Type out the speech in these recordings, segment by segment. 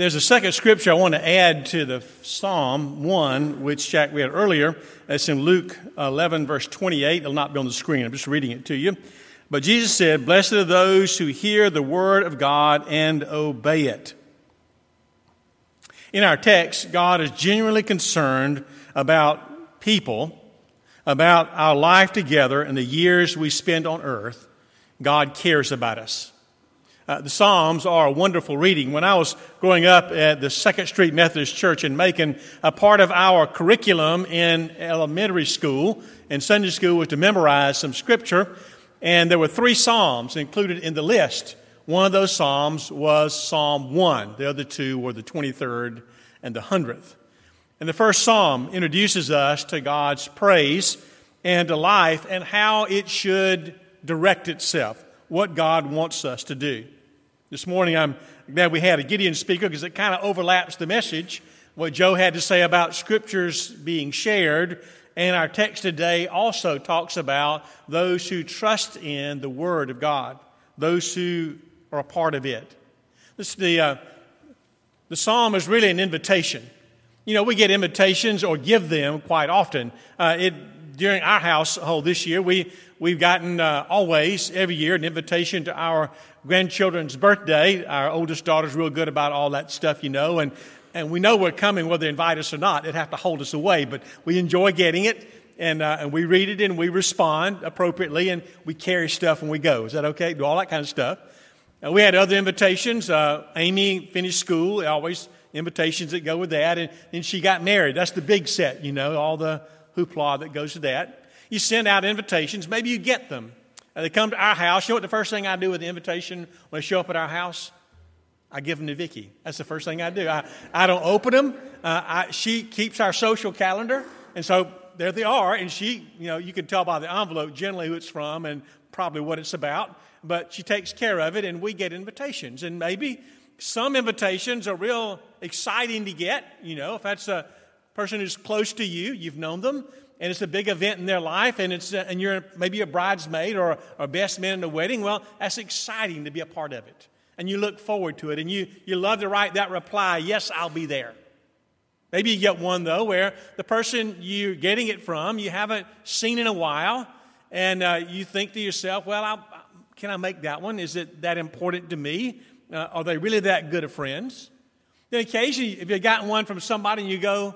There's a second scripture I want to add to the Psalm 1, which Jack read earlier. That's in Luke 11, verse 28. It'll not be on the screen. I'm just reading it to you. But Jesus said, Blessed are those who hear the word of God and obey it. In our text, God is genuinely concerned about people, about our life together and the years we spend on earth. God cares about us. Uh, the Psalms are a wonderful reading. When I was growing up at the Second Street Methodist Church in Macon, a part of our curriculum in elementary school and Sunday school was to memorize some scripture, and there were three Psalms included in the list. One of those Psalms was Psalm 1. The other two were the 23rd and the 100th. And the first Psalm introduces us to God's praise and to life and how it should direct itself, what God wants us to do. This morning, I'm glad we had a Gideon speaker because it kind of overlaps the message, what Joe had to say about scriptures being shared. And our text today also talks about those who trust in the Word of God, those who are a part of it. This, the, uh, the psalm is really an invitation. You know, we get invitations or give them quite often. Uh, it, during our household this year, we, we've gotten uh, always, every year, an invitation to our grandchildren's birthday. Our oldest daughter's real good about all that stuff, you know, and, and we know we're coming whether they invite us or not. They'd have to hold us away, but we enjoy getting it. And, uh, and we read it and we respond appropriately and we carry stuff when we go. Is that okay? Do all that kind of stuff. Uh, we had other invitations. Uh, Amy finished school, always invitations that go with that. And then she got married. That's the big set, you know, all the hoopla that goes with that. You send out invitations, maybe you get them. And they come to our house. You know what the first thing I do with the invitation when they show up at our house? I give them to Vicki. That's the first thing I do. I, I don't open them. Uh, I, she keeps our social calendar. And so there they are. And she, you know, you can tell by the envelope generally who it's from and probably what it's about. But she takes care of it, and we get invitations. And maybe some invitations are real exciting to get. You know, if that's a person who's close to you, you've known them and it's a big event in their life, and, it's, uh, and you're maybe a bridesmaid or a best man in a wedding, well, that's exciting to be a part of it. And you look forward to it, and you, you love to write that reply, Yes, I'll be there. Maybe you get one, though, where the person you're getting it from you haven't seen in a while, and uh, you think to yourself, Well, I'll, can I make that one? Is it that important to me? Uh, are they really that good of friends? Then occasionally, if you've gotten one from somebody and you go,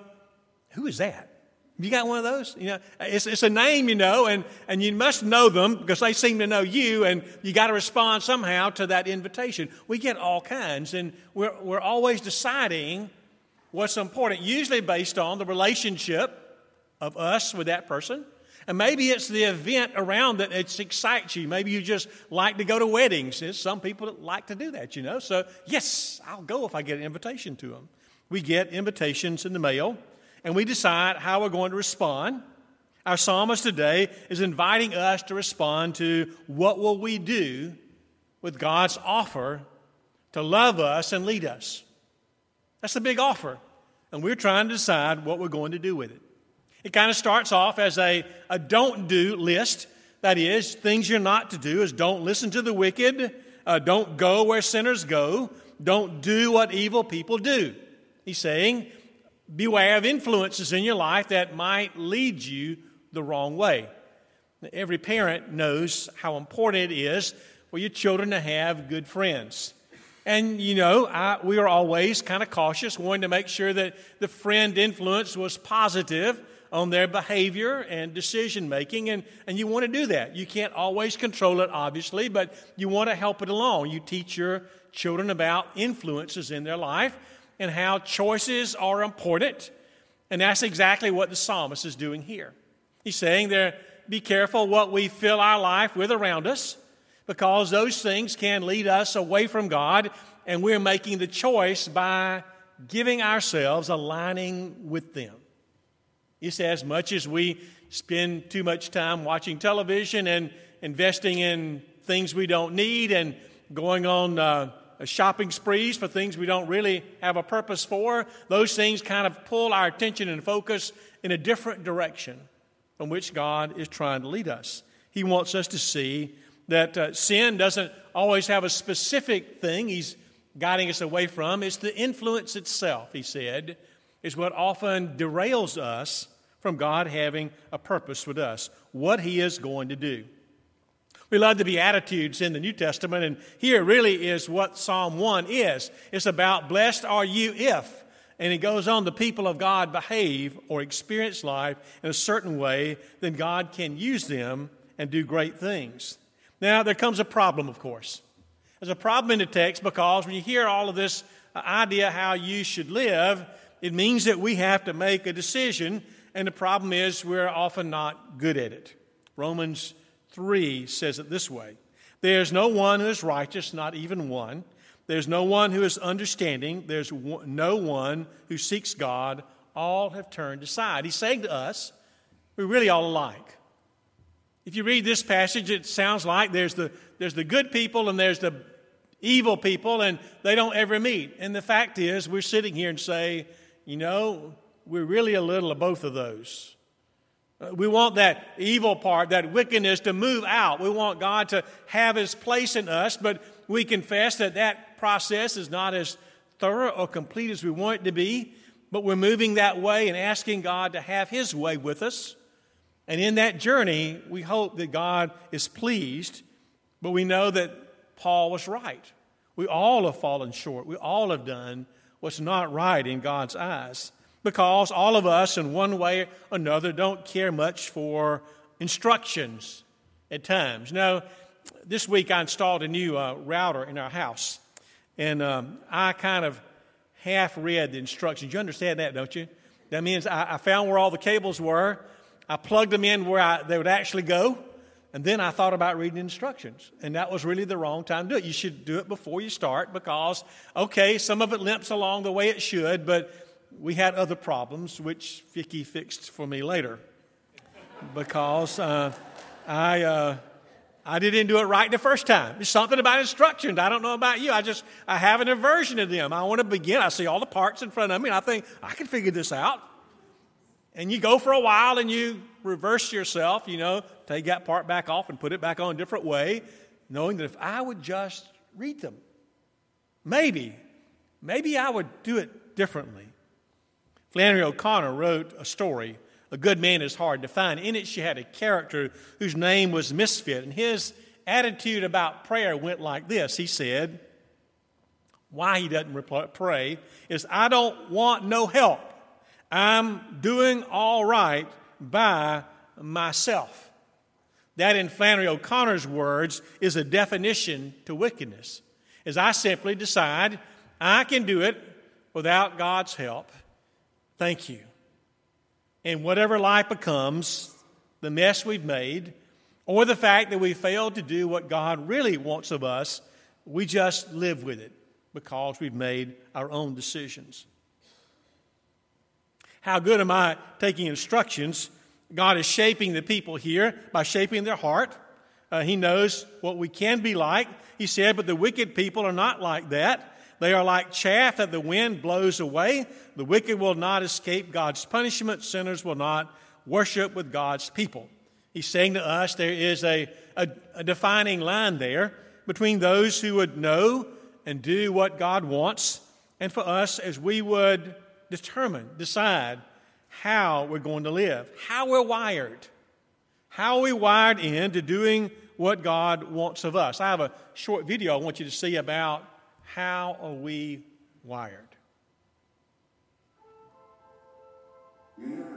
Who is that? You got one of those? You know, it's, it's a name, you know, and, and you must know them because they seem to know you, and you got to respond somehow to that invitation. We get all kinds, and we're, we're always deciding what's important, usually based on the relationship of us with that person. And maybe it's the event around that it excites you. Maybe you just like to go to weddings. There's some people that like to do that, you know. So, yes, I'll go if I get an invitation to them. We get invitations in the mail and we decide how we're going to respond. Our psalmist today is inviting us to respond to what will we do with God's offer to love us and lead us. That's a big offer, and we're trying to decide what we're going to do with it. It kind of starts off as a, a don't do list. That is, things you're not to do is don't listen to the wicked, uh, don't go where sinners go, don't do what evil people do. He's saying beware of influences in your life that might lead you the wrong way. Every parent knows how important it is for your children to have good friends. And, you know, I, we are always kind of cautious, wanting to make sure that the friend influence was positive on their behavior and decision making. And, and you want to do that. You can't always control it, obviously, but you want to help it along. You teach your children about influences in their life and how choices are important. And that's exactly what the psalmist is doing here. He's saying there, be careful what we fill our life with around us, because those things can lead us away from God, and we're making the choice by giving ourselves aligning with them. He says, much as we spend too much time watching television and investing in things we don't need and going on uh, shopping sprees for things we don't really have a purpose for. Those things kind of pull our attention and focus in a different direction from which God is trying to lead us. He wants us to see that uh, sin doesn't always have a specific thing He's guiding us away from. It's the influence itself, he said, is what often derails us from God having a purpose with us, what he is going to do. We love the Beatitudes in the New Testament, and here really is what Psalm 1 is. It's about blessed are you if. And it goes on, the people of God behave or experience life in a certain way, then God can use them and do great things. Now, there comes a problem, of course. There's a problem in the text because when you hear all of this idea how you should live, it means that we have to make a decision, and the problem is we're often not good at it. Romans 3 says it this way There's no one who is righteous, not even one. There's no one who is understanding. There's no one who seeks God. All have turned aside. He's saying to us, we're really all alike. If you read this passage, it sounds like there's the, there's the good people and there's the evil people, and they don't ever meet. And the fact is, we're sitting here and say, you know, we're really a little of both of those. Uh, we want that evil part, that wickedness to move out. We want God to have his place in us, but we confess that that process is not as thorough or complete as we want it to be, but we're moving that way and asking God to have his way with us. And in that journey, we hope that God is pleased, but we know that Paul was right. We all have fallen short. We all have done what's not right in God's eyes because all of us, in one way or another, don't care much for instructions at times. Now, this week I installed a new uh, router in our house, and um, I kind of half read the instructions. You understand that, don't you? That means I, I found where all the cables were, I plugged them in where I, they would actually go, and then I thought about reading instructions. And that was really the wrong time to do it. You should do it before you start because, okay, some of it limps along the way it should, but we had other problems, which Vicky fixed for me later. Because uh, I, uh, I didn't do it right the first time. It's something about instructions. I don't know about you. I just, I have an aversion to them. I want to begin. I see all the parts in front of me, and I think, I can figure this out. And you go for a while and you reverse yourself, you know, take that part back off and put it back on a different way, knowing that if I would just read them, maybe, maybe I would do it differently. Flannery O'Connor wrote a story, A Good Man is Hard to Find. In it, she had a character whose name was Misfit, and his attitude about prayer went like this He said, Why he doesn't pray is, I don't want no help. I'm doing all right by myself. That, in Flannery O'Connor's words, is a definition to wickedness. As I simply decide I can do it without God's help. Thank you. And whatever life becomes, the mess we've made, or the fact that we failed to do what God really wants of us, we just live with it because we've made our own decisions. How good am I taking instructions? God is shaping the people here by shaping their heart. Uh, he knows what we can be like. He said, but the wicked people are not like that. They are like chaff that the wind blows away. The wicked will not escape God's punishment. Sinners will not worship with God's people. He's saying to us there is a, a, a defining line there between those who would know and do what God wants, and for us as we would determine, decide how we're going to live, how we're wired, how we wired into doing what God wants of us. I have a short video I want you to see about how are we wired. You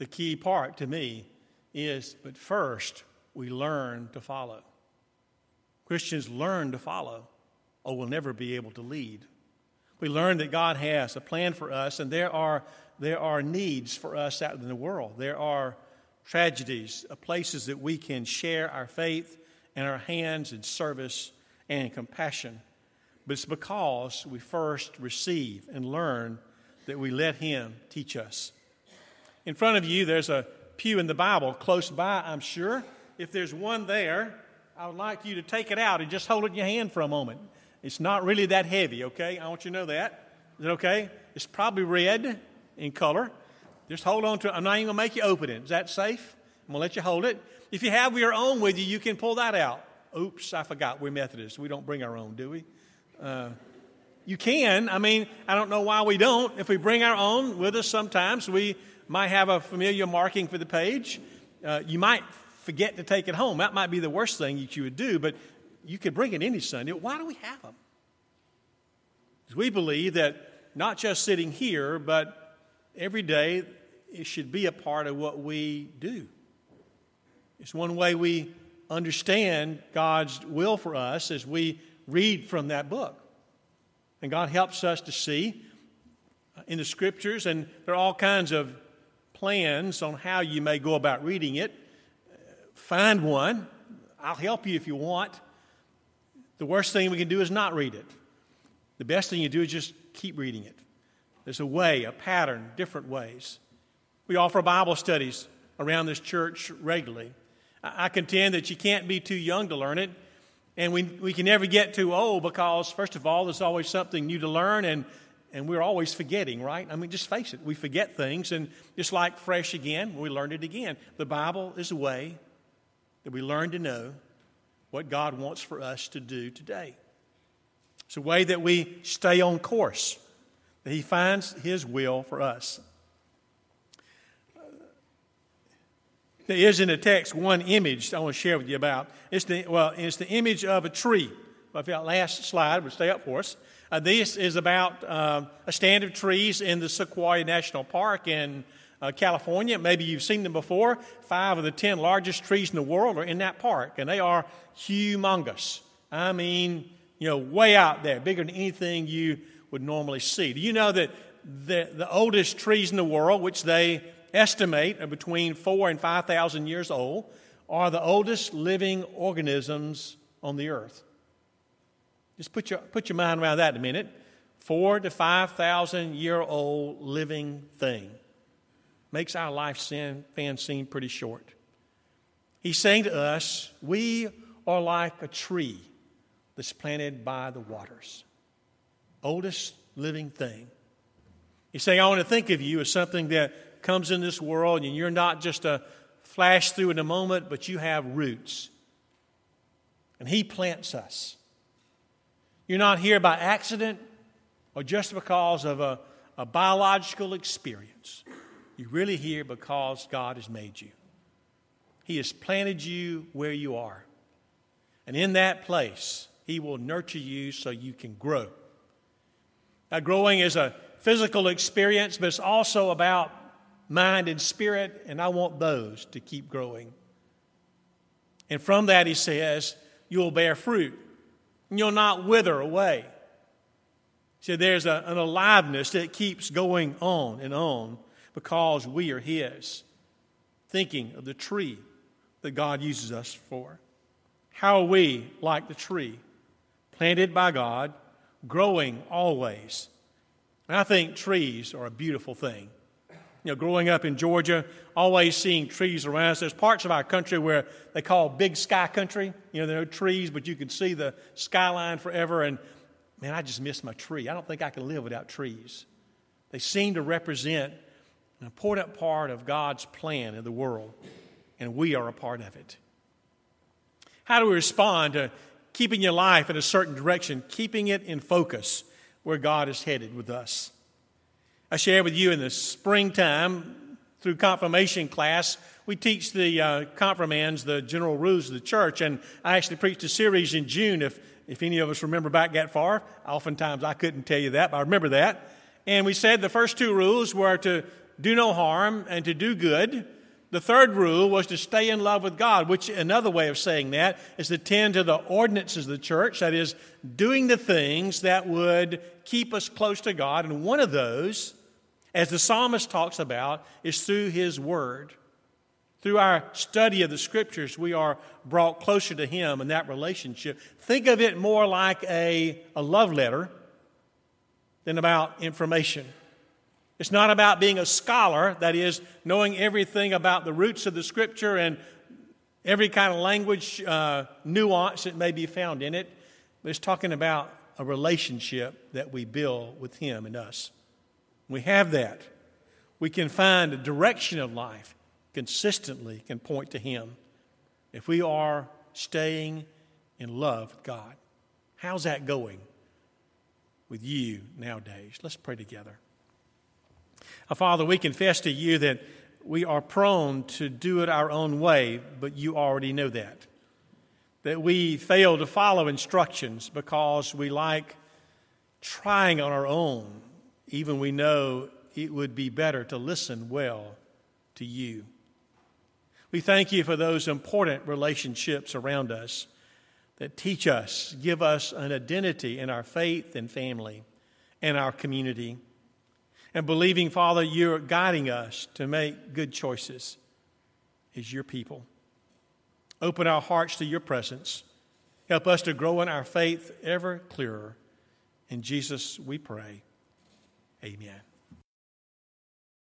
The key part to me is, but first, we learn to follow. Christians learn to follow or we'll never be able to lead. We learn that God has a plan for us, and there are, there are needs for us out in the world. There are tragedies, uh, places that we can share our faith and our hands in service and compassion. But it's because we first receive and learn that we let Him teach us. In front of you, there's a pew in the Bible close by, I'm sure. If there's one there, I would like you to take it out and just hold it in your hand for a moment. It's not really that heavy, okay? I want you to know that. Is it okay? It's probably red in color. Just hold on to it. I'm not even going to make you open it. Is that safe? I'm going to let you hold it. If you have your own with you, you can pull that out. Oops, I forgot. We're Methodists. We don't bring our own, do we? Uh, you can. I mean, I don't know why we don't. If we bring our own with us sometimes, we might have a familiar marking for the page. Uh, you might forget to take it home. That might be the worst thing that you would do, but you could bring it any Sunday. Why do we have them? Because we believe that not just sitting here, but every day it should be a part of what we do. It's one way we understand God's will for us as we read from that book. And God helps us to see in the scriptures, and there are all kinds of plans on how you may go about reading it. Find one. I'll help you if you want. The worst thing we can do is not read it. The best thing you do is just keep reading it. There's a way, a pattern, different ways. We offer Bible studies around this church regularly. I contend that you can't be too young to learn it, and we, we can never get too old because, first of all, there's always something new to learn, and, and we're always forgetting, right? I mean, just face it, we forget things, and just like fresh again, we learn it again. The Bible is a way that we learn to know what God wants for us to do today. It's a way that we stay on course, that He finds His will for us. There is in the text one image I want to share with you about. It's the, well, it's the image of a tree. If that last slide would stay up for us. Uh, this is about uh, a stand of trees in the Sequoia National Park in uh, California. Maybe you've seen them before. Five of the ten largest trees in the world are in that park, and they are humongous. I mean, you know, way out there, bigger than anything you would normally see. Do you know that the, the oldest trees in the world, which they estimate are between four and 5,000 years old, are the oldest living organisms on the earth? Just put your, put your mind around that a minute. Four to 5,000 year old living thing makes our lifespan seem seem pretty short. He's saying to us, we are like a tree that's planted by the waters. Oldest living thing. He's saying, I want to think of you as something that comes in this world and you're not just a flash through in a moment, but you have roots. And He plants us. You're not here by accident or just because of a, a biological experience. You're really here because God has made you. He has planted you where you are. And in that place, He will nurture you so you can grow. Now, growing is a physical experience, but it's also about mind and spirit, and I want those to keep growing. And from that, He says, you'll bear fruit. And you'll not wither away. So there's a, an aliveness that keeps going on and on because we are His. Thinking of the tree that God uses us for. How are we like the tree? Planted by God, growing always. And I think trees are a beautiful thing. You know, growing up in Georgia, always seeing trees around us. There's parts of our country where they call big sky country. You know, there are no trees, but you can see the skyline forever. And man, I just miss my tree. I don't think I can live without trees. They seem to represent an important part of God's plan in the world, and we are a part of it. How do we respond to keeping your life in a certain direction, keeping it in focus where God is headed with us? I shared with you in the springtime through confirmation class, we teach the uh, confirmands the general rules of the church, and I actually preached a series in June. If if any of us remember back that far, oftentimes I couldn't tell you that, but I remember that. And we said the first two rules were to do no harm and to do good. The third rule was to stay in love with God, which another way of saying that is to tend to the ordinances of the church, that is, doing the things that would keep us close to God. And one of those, as the psalmist talks about, is through his word. Through our study of the scriptures, we are brought closer to him in that relationship. Think of it more like a, a love letter than about information. It's not about being a scholar, that is, knowing everything about the roots of the scripture and every kind of language uh, nuance that may be found in it, but it's talking about a relationship that we build with Him and us. We have that. We can find a direction of life consistently can point to Him if we are staying in love with God. How's that going with you nowadays? Let's pray together. Uh, Father, we confess to you that we are prone to do it our own way, but you already know that. That we fail to follow instructions because we like trying on our own, even we know it would be better to listen well to you. We thank you for those important relationships around us that teach us, give us an identity in our faith and family and our community and believing, Father, you're guiding us to make good choices as your people. Open our hearts to your presence. Help us to grow in our faith ever clearer. In Jesus we pray. Amen.